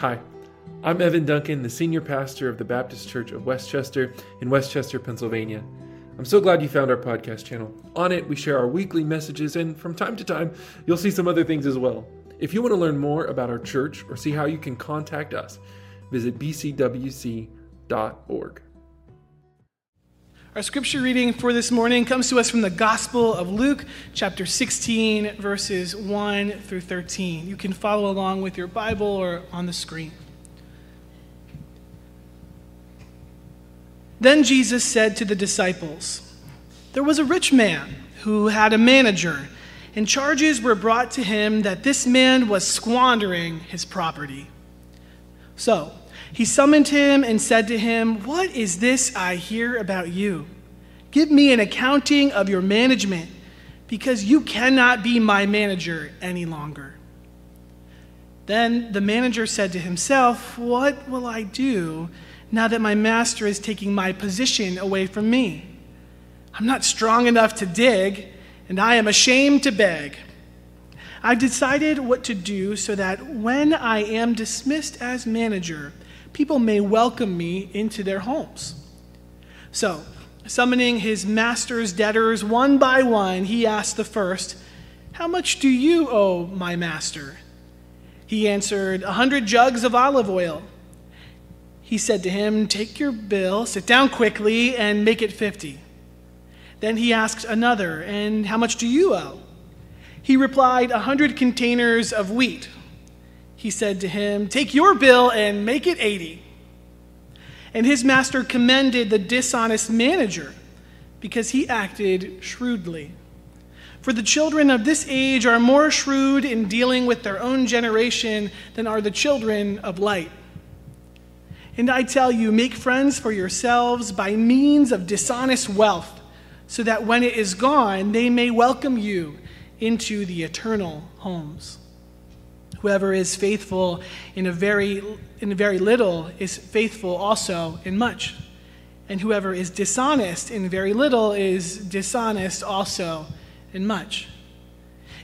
Hi, I'm Evan Duncan, the senior pastor of the Baptist Church of West Chester in West Chester, Pennsylvania. I'm so glad you found our podcast channel. On it, we share our weekly messages, and from time to time, you'll see some other things as well. If you want to learn more about our church or see how you can contact us, visit bcwc.org. Our scripture reading for this morning comes to us from the Gospel of Luke, chapter 16, verses 1 through 13. You can follow along with your Bible or on the screen. Then Jesus said to the disciples, There was a rich man who had a manager, and charges were brought to him that this man was squandering his property. So, he summoned him and said to him, What is this I hear about you? Give me an accounting of your management, because you cannot be my manager any longer. Then the manager said to himself, What will I do now that my master is taking my position away from me? I'm not strong enough to dig, and I am ashamed to beg. I've decided what to do so that when I am dismissed as manager, people may welcome me into their homes. So, summoning his master's debtors one by one, he asked the first, How much do you owe my master? He answered, A hundred jugs of olive oil. He said to him, Take your bill, sit down quickly, and make it fifty. Then he asked another, And how much do you owe? He replied, A hundred containers of wheat he said to him, Take your bill and make it 80. And his master commended the dishonest manager because he acted shrewdly. For the children of this age are more shrewd in dealing with their own generation than are the children of light. And I tell you, make friends for yourselves by means of dishonest wealth, so that when it is gone, they may welcome you into the eternal homes. Whoever is faithful in a very in a very little is faithful also in much. And whoever is dishonest in very little is dishonest also in much.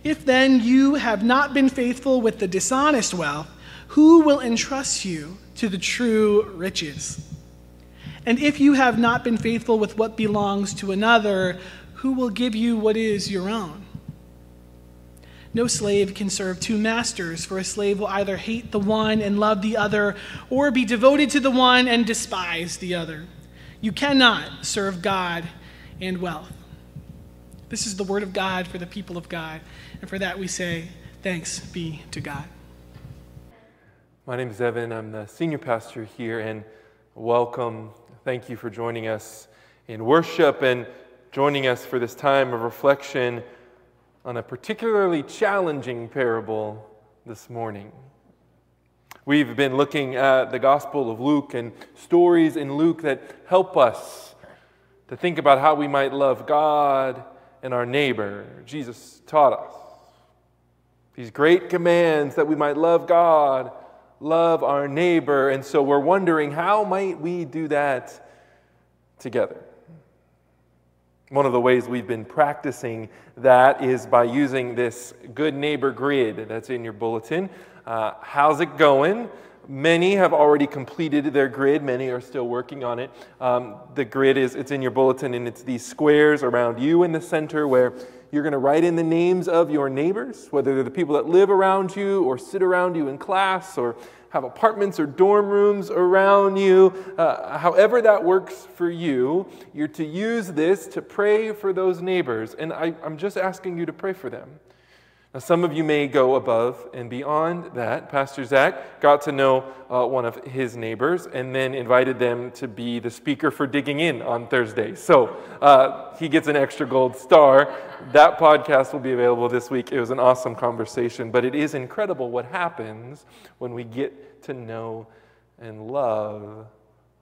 If then you have not been faithful with the dishonest wealth, who will entrust you to the true riches? And if you have not been faithful with what belongs to another, who will give you what is your own? No slave can serve two masters, for a slave will either hate the one and love the other, or be devoted to the one and despise the other. You cannot serve God and wealth. This is the word of God for the people of God, and for that we say, Thanks be to God. My name is Evan. I'm the senior pastor here, and welcome. Thank you for joining us in worship and joining us for this time of reflection on a particularly challenging parable this morning. We've been looking at the Gospel of Luke and stories in Luke that help us to think about how we might love God and our neighbor. Jesus taught us these great commands that we might love God, love our neighbor, and so we're wondering how might we do that together? One of the ways we've been practicing that is by using this good neighbor grid that's in your bulletin. Uh, how's it going? Many have already completed their grid. Many are still working on it. Um, the grid is it's in your bulletin, and it's these squares around you in the center where you're going to write in the names of your neighbors, whether they're the people that live around you or sit around you in class or have apartments or dorm rooms around you. Uh, however, that works for you, you're to use this to pray for those neighbors. And I, I'm just asking you to pray for them. Now, some of you may go above and beyond that. Pastor Zach got to know uh, one of his neighbors and then invited them to be the speaker for Digging In on Thursday. So uh, he gets an extra gold star. That podcast will be available this week. It was an awesome conversation, but it is incredible what happens when we get to know and love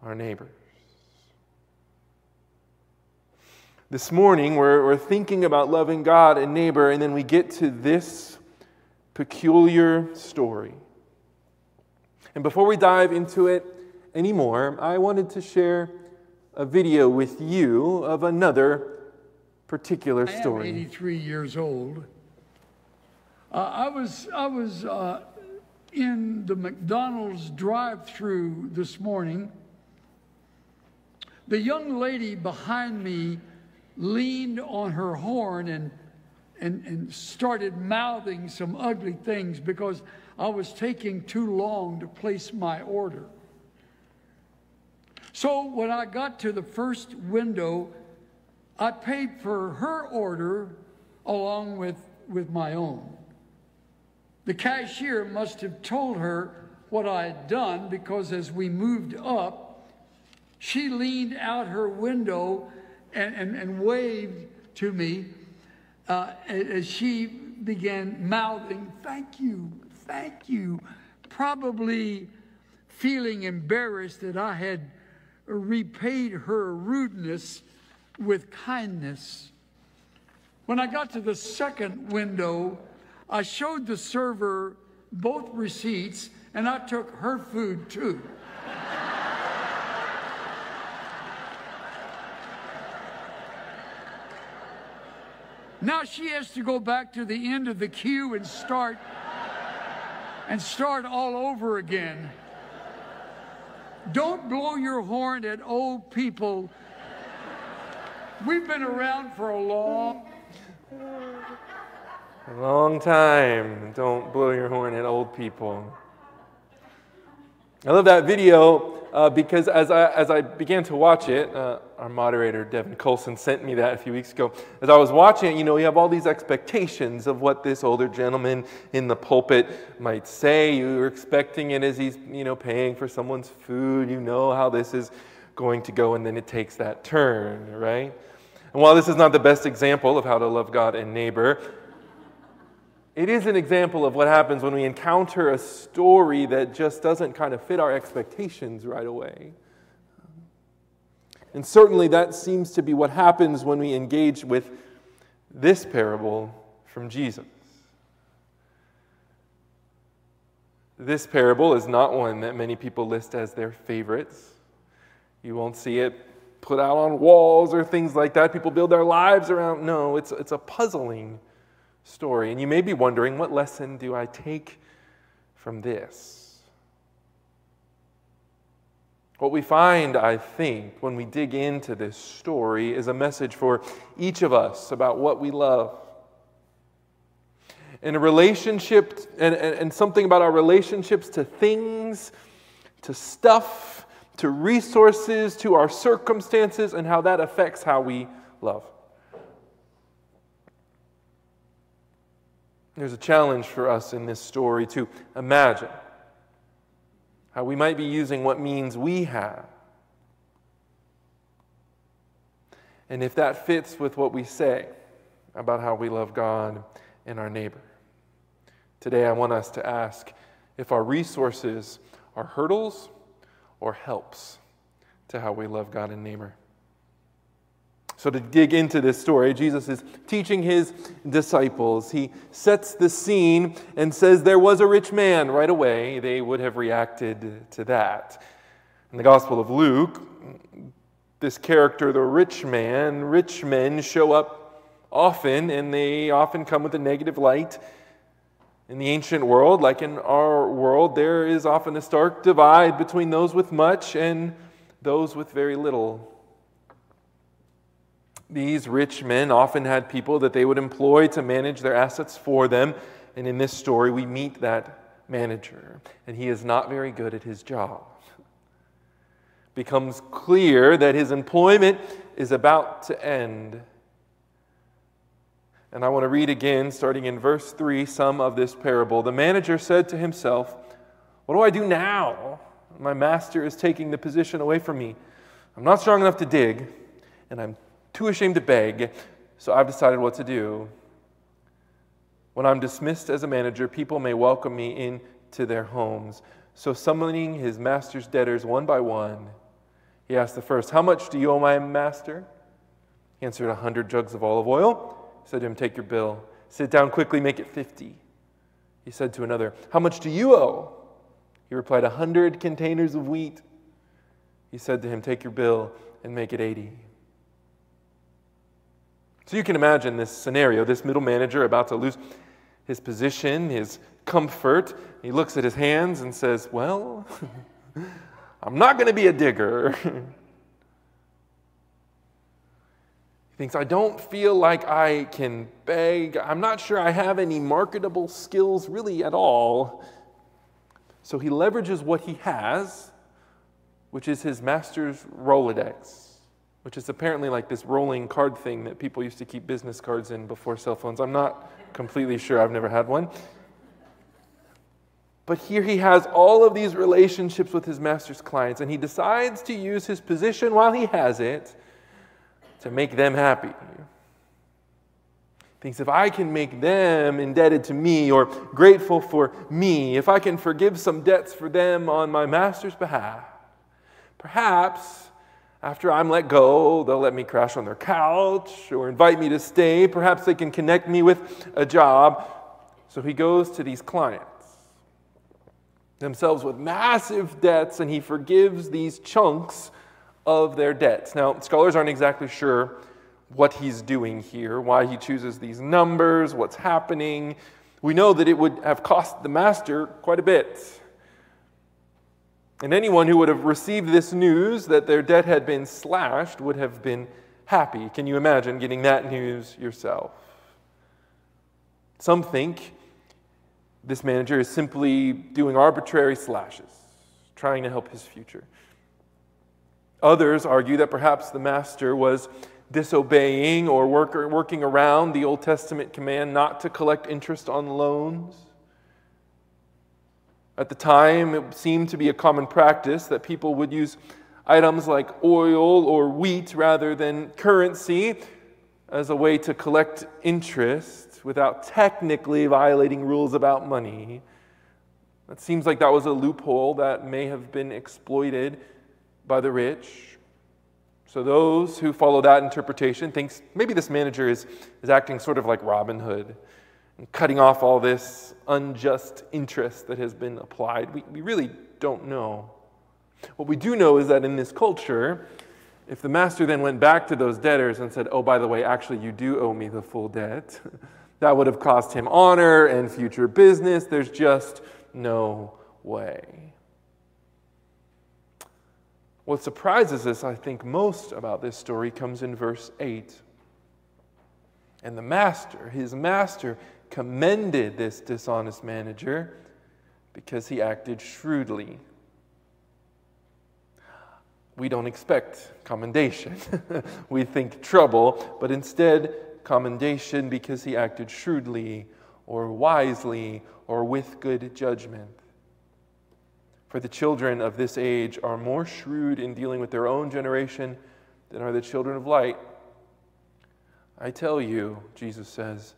our neighbors. This morning, we're, we're thinking about loving God and neighbor, and then we get to this peculiar story. And before we dive into it anymore, I wanted to share a video with you of another particular story. I am 83 years old. Uh, I was, I was uh, in the McDonald's drive through this morning, the young lady behind me leaned on her horn and, and, and started mouthing some ugly things because I was taking too long to place my order. So when I got to the first window, I paid for her order along with, with my own. The cashier must have told her what I had done because as we moved up, she leaned out her window and, and, and waved to me uh, as she began mouthing, Thank you, thank you, probably feeling embarrassed that I had repaid her rudeness with kindness. When I got to the second window, I showed the server both receipts and I took her food too. Now she has to go back to the end of the queue and start and start all over again. Don't blow your horn at old people. We've been around for a long long time. Don't blow your horn at old people. I love that video uh, because as I, as I began to watch it, uh, our moderator, Devin Colson, sent me that a few weeks ago. As I was watching it, you know, you have all these expectations of what this older gentleman in the pulpit might say. You're expecting it as he's, you know, paying for someone's food. You know how this is going to go, and then it takes that turn, right? And while this is not the best example of how to love God and neighbor, it is an example of what happens when we encounter a story that just doesn't kind of fit our expectations right away. And certainly that seems to be what happens when we engage with this parable from Jesus. This parable is not one that many people list as their favorites. You won't see it put out on walls or things like that. People build their lives around. No, it's, it's a puzzling story. And you may be wondering, what lesson do I take from this? What we find, I think, when we dig into this story is a message for each of us about what we love. And a relationship, and, and, and something about our relationships to things, to stuff, to resources, to our circumstances, and how that affects how we love. There's a challenge for us in this story to imagine how we might be using what means we have. And if that fits with what we say about how we love God and our neighbor. Today, I want us to ask if our resources are hurdles or helps to how we love God and neighbor. So, to dig into this story, Jesus is teaching his disciples. He sets the scene and says, There was a rich man right away. They would have reacted to that. In the Gospel of Luke, this character, the rich man, rich men show up often, and they often come with a negative light. In the ancient world, like in our world, there is often a stark divide between those with much and those with very little. These rich men often had people that they would employ to manage their assets for them. And in this story, we meet that manager, and he is not very good at his job. Becomes clear that his employment is about to end. And I want to read again, starting in verse 3, some of this parable. The manager said to himself, What do I do now? My master is taking the position away from me. I'm not strong enough to dig, and I'm too ashamed to beg, so I've decided what to do. When I'm dismissed as a manager, people may welcome me into their homes. So, summoning his master's debtors one by one, he asked the first, How much do you owe my master? He answered, A hundred jugs of olive oil. He said to him, Take your bill. Sit down quickly, make it fifty. He said to another, How much do you owe? He replied, A hundred containers of wheat. He said to him, Take your bill and make it eighty. So you can imagine this scenario this middle manager about to lose his position, his comfort. He looks at his hands and says, Well, I'm not going to be a digger. He thinks, I don't feel like I can beg. I'm not sure I have any marketable skills really at all. So he leverages what he has, which is his master's Rolodex, which is apparently like this rolling card thing that people used to keep business cards in before cell phones. I'm not completely sure, I've never had one. But here he has all of these relationships with his master's clients, and he decides to use his position while he has it to make them happy. Thinks if I can make them indebted to me or grateful for me, if I can forgive some debts for them on my master's behalf, perhaps after I'm let go, they'll let me crash on their couch or invite me to stay. Perhaps they can connect me with a job. So he goes to these clients, themselves with massive debts, and he forgives these chunks of their debts. Now, scholars aren't exactly sure what he's doing here, why he chooses these numbers, what's happening. We know that it would have cost the master quite a bit. And anyone who would have received this news that their debt had been slashed would have been happy. Can you imagine getting that news yourself? Some think this manager is simply doing arbitrary slashes, trying to help his future. Others argue that perhaps the master was disobeying or work, working around the Old Testament command not to collect interest on loans. At the time, it seemed to be a common practice that people would use items like oil or wheat rather than currency as a way to collect interest without technically violating rules about money. It seems like that was a loophole that may have been exploited by the rich. So those who follow that interpretation thinks maybe this manager is, is acting sort of like Robin Hood and cutting off all this unjust interest that has been applied. We, we really don't know. What we do know is that in this culture, if the master then went back to those debtors and said, Oh, by the way, actually, you do owe me the full debt, that would have cost him honor and future business. There's just no way. What surprises us, I think, most about this story comes in verse 8. And the master, his master, commended this dishonest manager because he acted shrewdly. We don't expect commendation. we think trouble, but instead, commendation because he acted shrewdly or wisely or with good judgment. For the children of this age are more shrewd in dealing with their own generation than are the children of light. I tell you, Jesus says,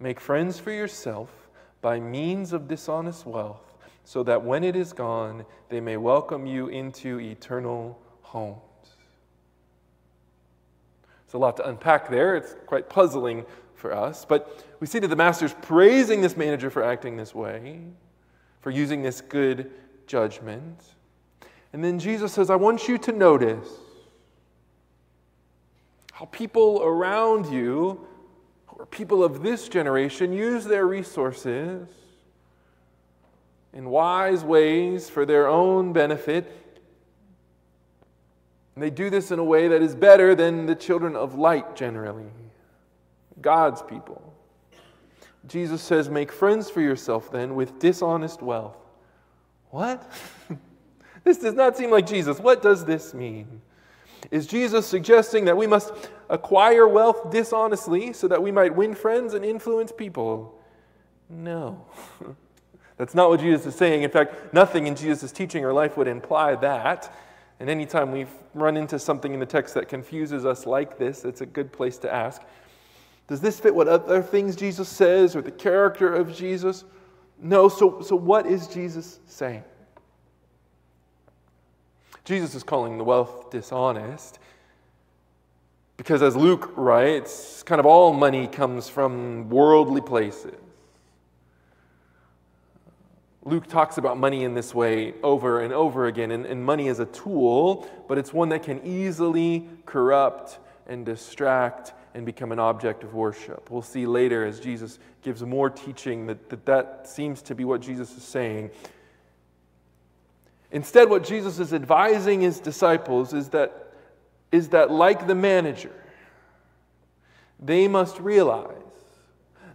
make friends for yourself by means of dishonest wealth, so that when it is gone, they may welcome you into eternal homes. It's a lot to unpack there. It's quite puzzling for us. But we see that the master's praising this manager for acting this way, for using this good judgment. And then Jesus says, I want you to notice how people around you, or people of this generation, use their resources in wise ways for their own benefit. And they do this in a way that is better than the children of light generally, God's people. Jesus says, Make friends for yourself then with dishonest wealth what? this does not seem like Jesus. What does this mean? Is Jesus suggesting that we must acquire wealth dishonestly so that we might win friends and influence people? No. That's not what Jesus is saying. In fact, nothing in Jesus' teaching or life would imply that. And anytime we've run into something in the text that confuses us like this, it's a good place to ask Does this fit what other things Jesus says or the character of Jesus? No, so, so what is Jesus saying? Jesus is calling the wealth dishonest because, as Luke writes, kind of all money comes from worldly places. Luke talks about money in this way over and over again, and, and money is a tool, but it's one that can easily corrupt and distract and become an object of worship. We'll see later as Jesus gives more teaching that that, that seems to be what Jesus is saying. Instead, what Jesus is advising his disciples is that, is that, like the manager, they must realize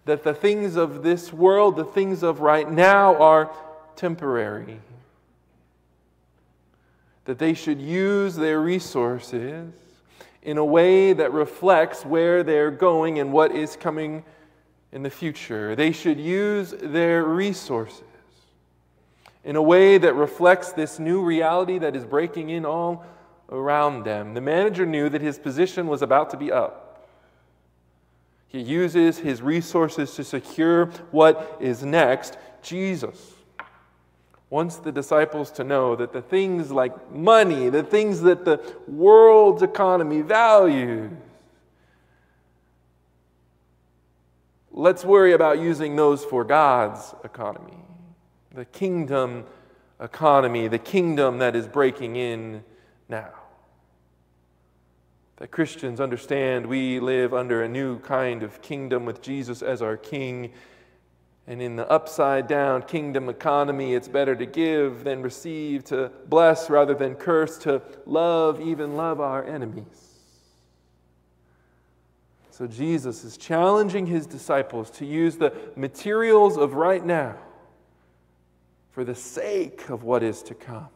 that the things of this world, the things of right now, are temporary. That they should use their resources in a way that reflects where they're going and what is coming in the future. They should use their resources in a way that reflects this new reality that is breaking in all around them. The manager knew that his position was about to be up. He uses his resources to secure what is next Jesus wants the disciples to know that the things like money, the things that the world's economy values, let's worry about using those for God's economy the kingdom economy, the kingdom that is breaking in now. That Christians understand we live under a new kind of kingdom with Jesus as our king. And in the upside down kingdom economy, it's better to give than receive, to bless rather than curse, to love, even love our enemies. So Jesus is challenging his disciples to use the materials of right now for the sake of what is to come,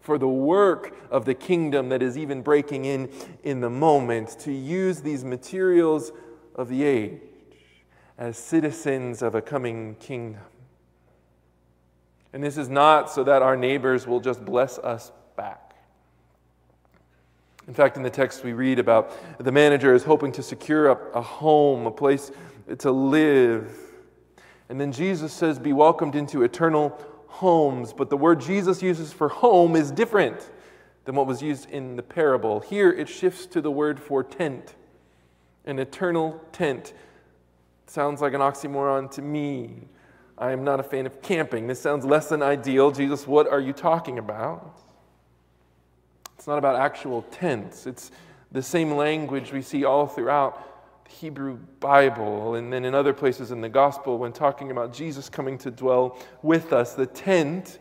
for the work of the kingdom that is even breaking in in the moment, to use these materials of the age as citizens of a coming kingdom. And this is not so that our neighbors will just bless us back. In fact, in the text we read about the manager is hoping to secure a, a home, a place to live and then Jesus says, Be welcomed into eternal homes. But the word Jesus uses for home is different than what was used in the parable. Here it shifts to the word for tent, an eternal tent. Sounds like an oxymoron to me. I am not a fan of camping. This sounds less than ideal. Jesus, what are you talking about? It's not about actual tents. It's the same language we see all throughout Hebrew Bible, and then in other places in the gospel, when talking about Jesus coming to dwell with us, the tent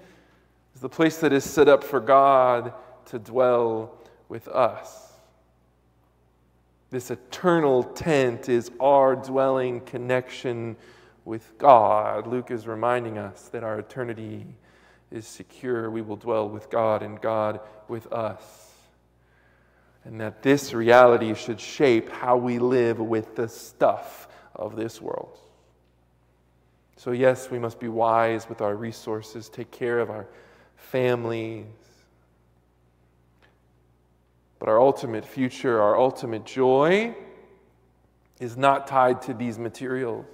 is the place that is set up for God to dwell with us. This eternal tent is our dwelling connection with God. Luke is reminding us that our eternity is secure. We will dwell with God and God with us and that this reality should shape how we live with the stuff of this world. So, yes, we must be wise with our resources, take care of our families. But our ultimate future, our ultimate joy, is not tied to these materials.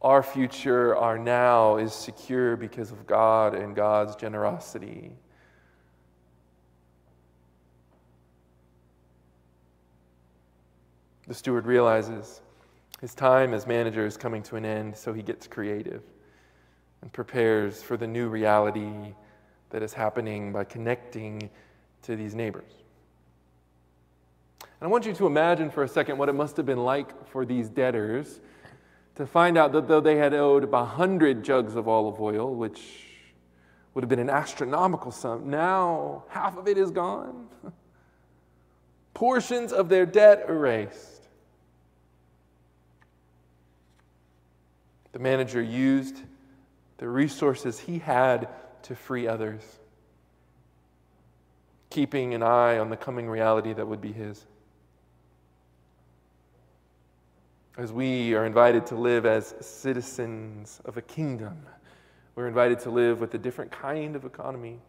Our future, our now, is secure because of God and God's generosity. The steward realizes his time as manager is coming to an end, so he gets creative and prepares for the new reality that is happening by connecting to these neighbors. And I want you to imagine for a second what it must have been like for these debtors to find out that though they had owed a hundred jugs of olive oil, which would have been an astronomical sum, now half of it is gone. Portions of their debt erased. The manager used the resources he had to free others, keeping an eye on the coming reality that would be his. As we are invited to live as citizens of a kingdom, we're invited to live with a different kind of economy,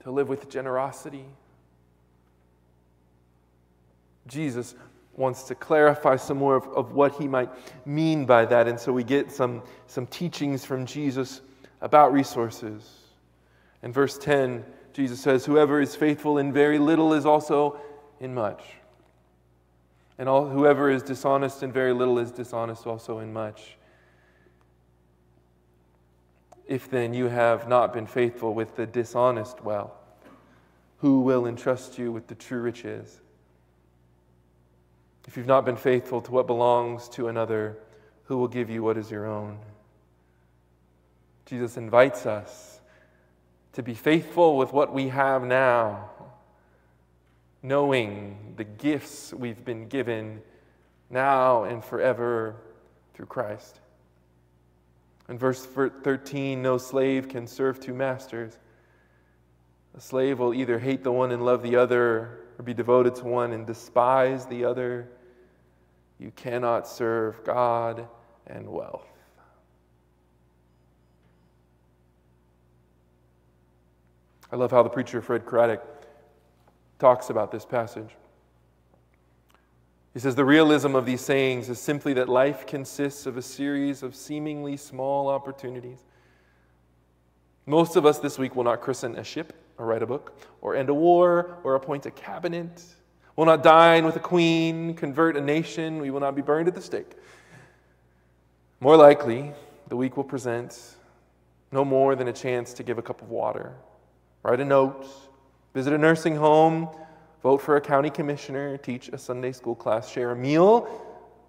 to live with generosity. Jesus wants to clarify some more of, of what he might mean by that. And so we get some, some teachings from Jesus about resources. In verse 10, Jesus says, Whoever is faithful in very little is also in much. And all, whoever is dishonest in very little is dishonest also in much. If then you have not been faithful with the dishonest wealth, who will entrust you with the true riches? If you've not been faithful to what belongs to another, who will give you what is your own? Jesus invites us to be faithful with what we have now, knowing the gifts we've been given now and forever through Christ. In verse 13, no slave can serve two masters. A slave will either hate the one and love the other, or be devoted to one and despise the other. You cannot serve God and wealth. I love how the preacher Fred Craddock talks about this passage. He says the realism of these sayings is simply that life consists of a series of seemingly small opportunities. Most of us this week will not christen a ship or write a book or end a war or appoint a cabinet. Will not dine with a queen, convert a nation. We will not be burned at the stake. More likely, the week will present no more than a chance to give a cup of water, write a note, visit a nursing home, vote for a county commissioner, teach a Sunday school class, share a meal,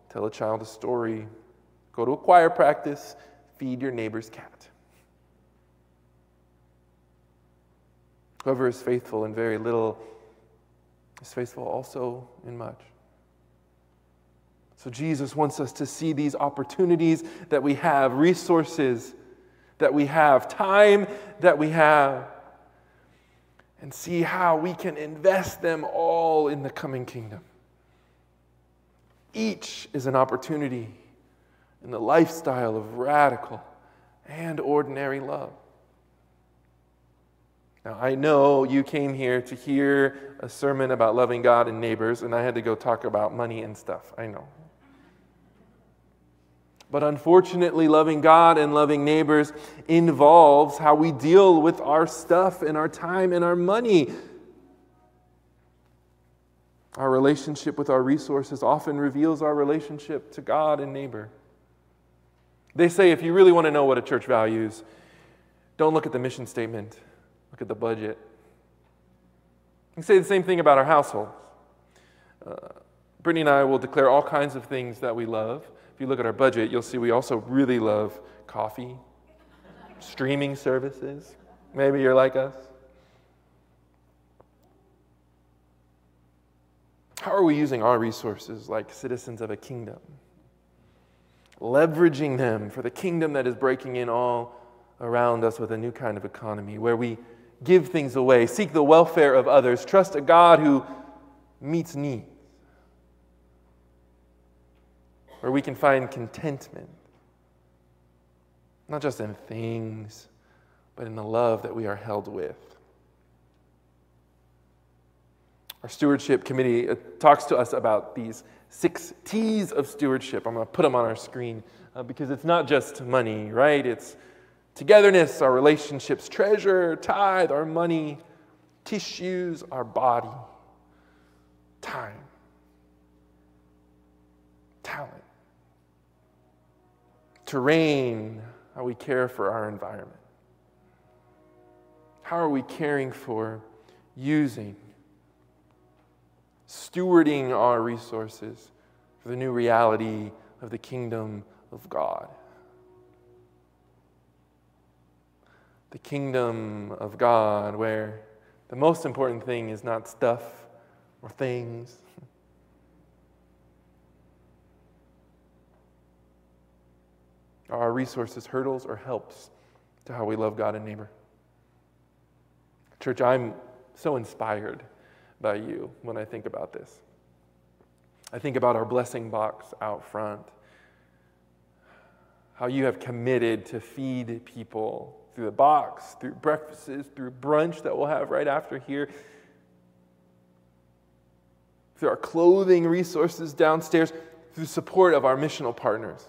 tell a child a story, go to a choir practice, feed your neighbor's cat. Whoever is faithful in very little is faithful also in much. So Jesus wants us to see these opportunities that we have, resources that we have, time that we have and see how we can invest them all in the coming kingdom. Each is an opportunity in the lifestyle of radical and ordinary love. Now, I know you came here to hear a sermon about loving God and neighbors, and I had to go talk about money and stuff. I know. But unfortunately, loving God and loving neighbors involves how we deal with our stuff and our time and our money. Our relationship with our resources often reveals our relationship to God and neighbor. They say if you really want to know what a church values, don't look at the mission statement, look at the budget. You can say the same thing about our households. Uh, Brittany and I will declare all kinds of things that we love. If you look at our budget, you'll see we also really love coffee, streaming services. Maybe you're like us. How are we using our resources like citizens of a kingdom? Leveraging them for the kingdom that is breaking in all around us with a new kind of economy where we give things away, seek the welfare of others, trust a God who meets needs where we can find contentment, not just in things, but in the love that we are held with. Our stewardship committee uh, talks to us about these six T's of stewardship. I'm going to put them on our screen uh, because it's not just money, right? It's togetherness, our relationships, treasure, tithe, our money, tissues, our body, time, talent terrain, how we care for our environment. How are we caring for, using, stewarding our resources for the new reality of the kingdom of God? The kingdom of God, where the most important thing is not stuff or things Are our resources hurdles or helps to how we love God and neighbor? Church, I'm so inspired by you when I think about this. I think about our blessing box out front, how you have committed to feed people through the box, through breakfasts, through brunch that we'll have right after here, through our clothing resources downstairs, through support of our missional partners.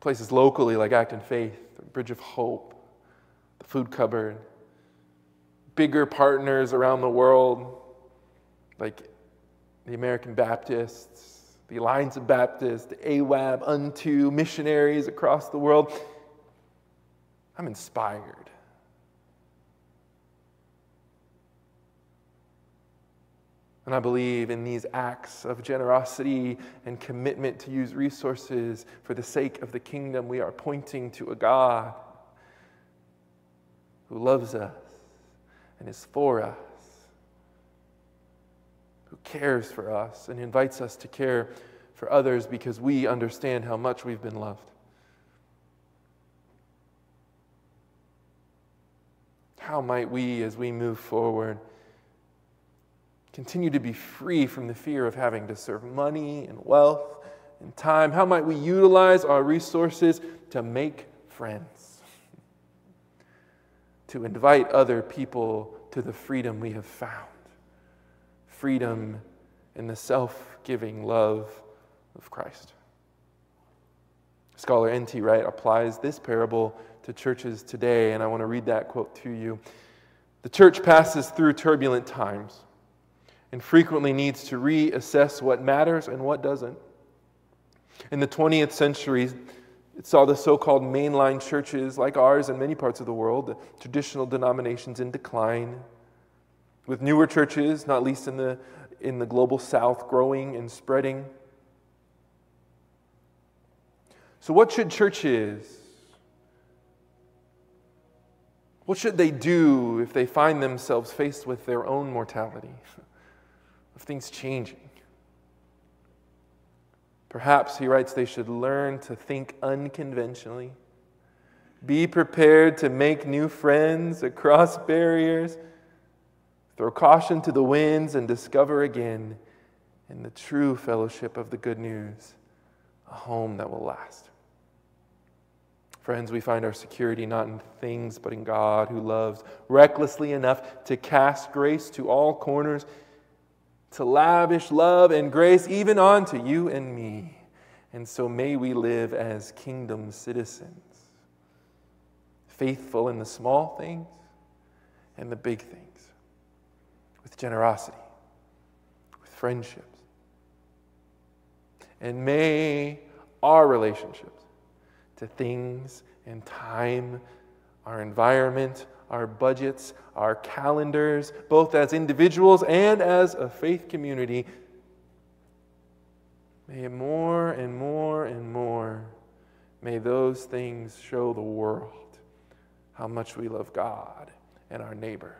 Places locally like Act in Faith, Bridge of Hope, the Food Cupboard, bigger partners around the world like the American Baptists, the Alliance of Baptists, the AWAB, UNTO, missionaries across the world. I'm inspired. And I believe in these acts of generosity and commitment to use resources for the sake of the kingdom. We are pointing to a God who loves us and is for us who cares for us and invites us to care for others because we understand how much we've been loved. How might we, as we move forward, continue to be free from the fear of having to serve money and wealth and time? How might we utilize our resources to make friends? To invite other people to the freedom we have found freedom in the self giving love of Christ. Scholar N.T. Wright applies this parable to churches today, and I want to read that quote to you. The church passes through turbulent times and frequently needs to reassess what matters and what doesn't. In the 20th century, it saw the so called mainline churches like ours in many parts of the world, the traditional denominations in decline, with newer churches, not least in the, in the global south, growing and spreading. So, what should churches what should they do if they find themselves faced with their own mortality, of things changing? Perhaps, he writes, they should learn to think unconventionally, be prepared to make new friends across barriers, throw caution to the winds, and discover again in the true fellowship of the good news a home that will last. Friends, we find our security not in things, but in God who loves recklessly enough to cast grace to all corners, to lavish love and grace even onto you and me. And so may we live as kingdom citizens, faithful in the small things and the big things, with generosity, with friendships. And may our relationships to things and time, our environment, our budgets, our calendars, both as individuals and as a faith community. May more and more and more, may those things show the world how much we love God and our neighbor.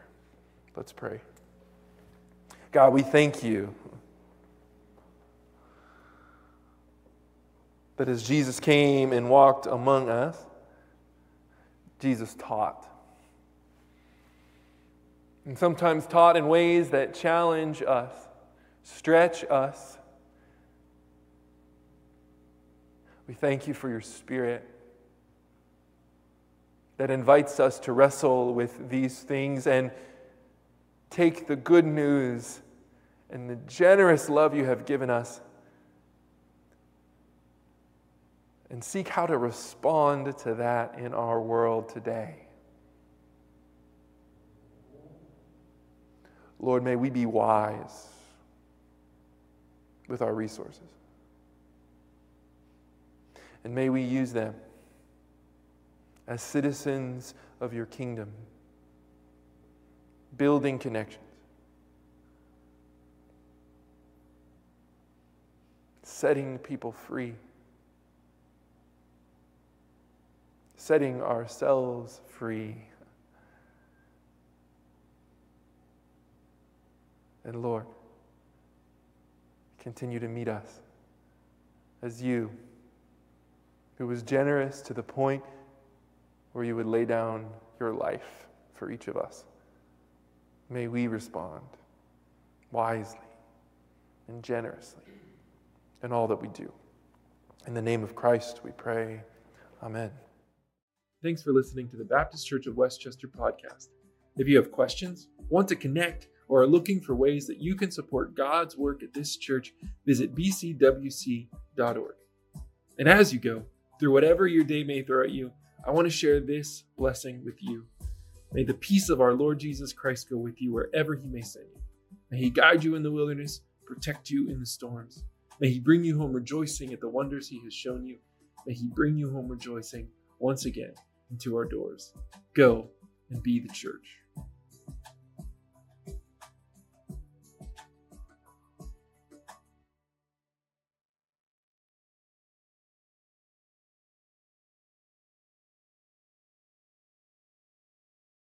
Let's pray. God, we thank you that as Jesus came and walked among us, Jesus taught. And sometimes taught in ways that challenge us, stretch us. We thank you for your spirit that invites us to wrestle with these things and take the good news and the generous love you have given us and seek how to respond to that in our world today. Lord, may we be wise with our resources. And may we use them as citizens of your kingdom, building connections, setting people free. setting ourselves free. And Lord, continue to meet us as you, who was generous to the point where you would lay down your life for each of us. May we respond wisely and generously in all that we do. In the name of Christ, we pray. Amen. Thanks for listening to the Baptist Church of West Chester podcast. If you have questions, want to connect, or are looking for ways that you can support God's work at this church, visit bcwc.org. And as you go, through whatever your day may throw at you, I want to share this blessing with you. May the peace of our Lord Jesus Christ go with you wherever he may send you. May he guide you in the wilderness, protect you in the storms. May he bring you home rejoicing at the wonders he has shown you. May he bring you home rejoicing once again into our doors. Go and be the church.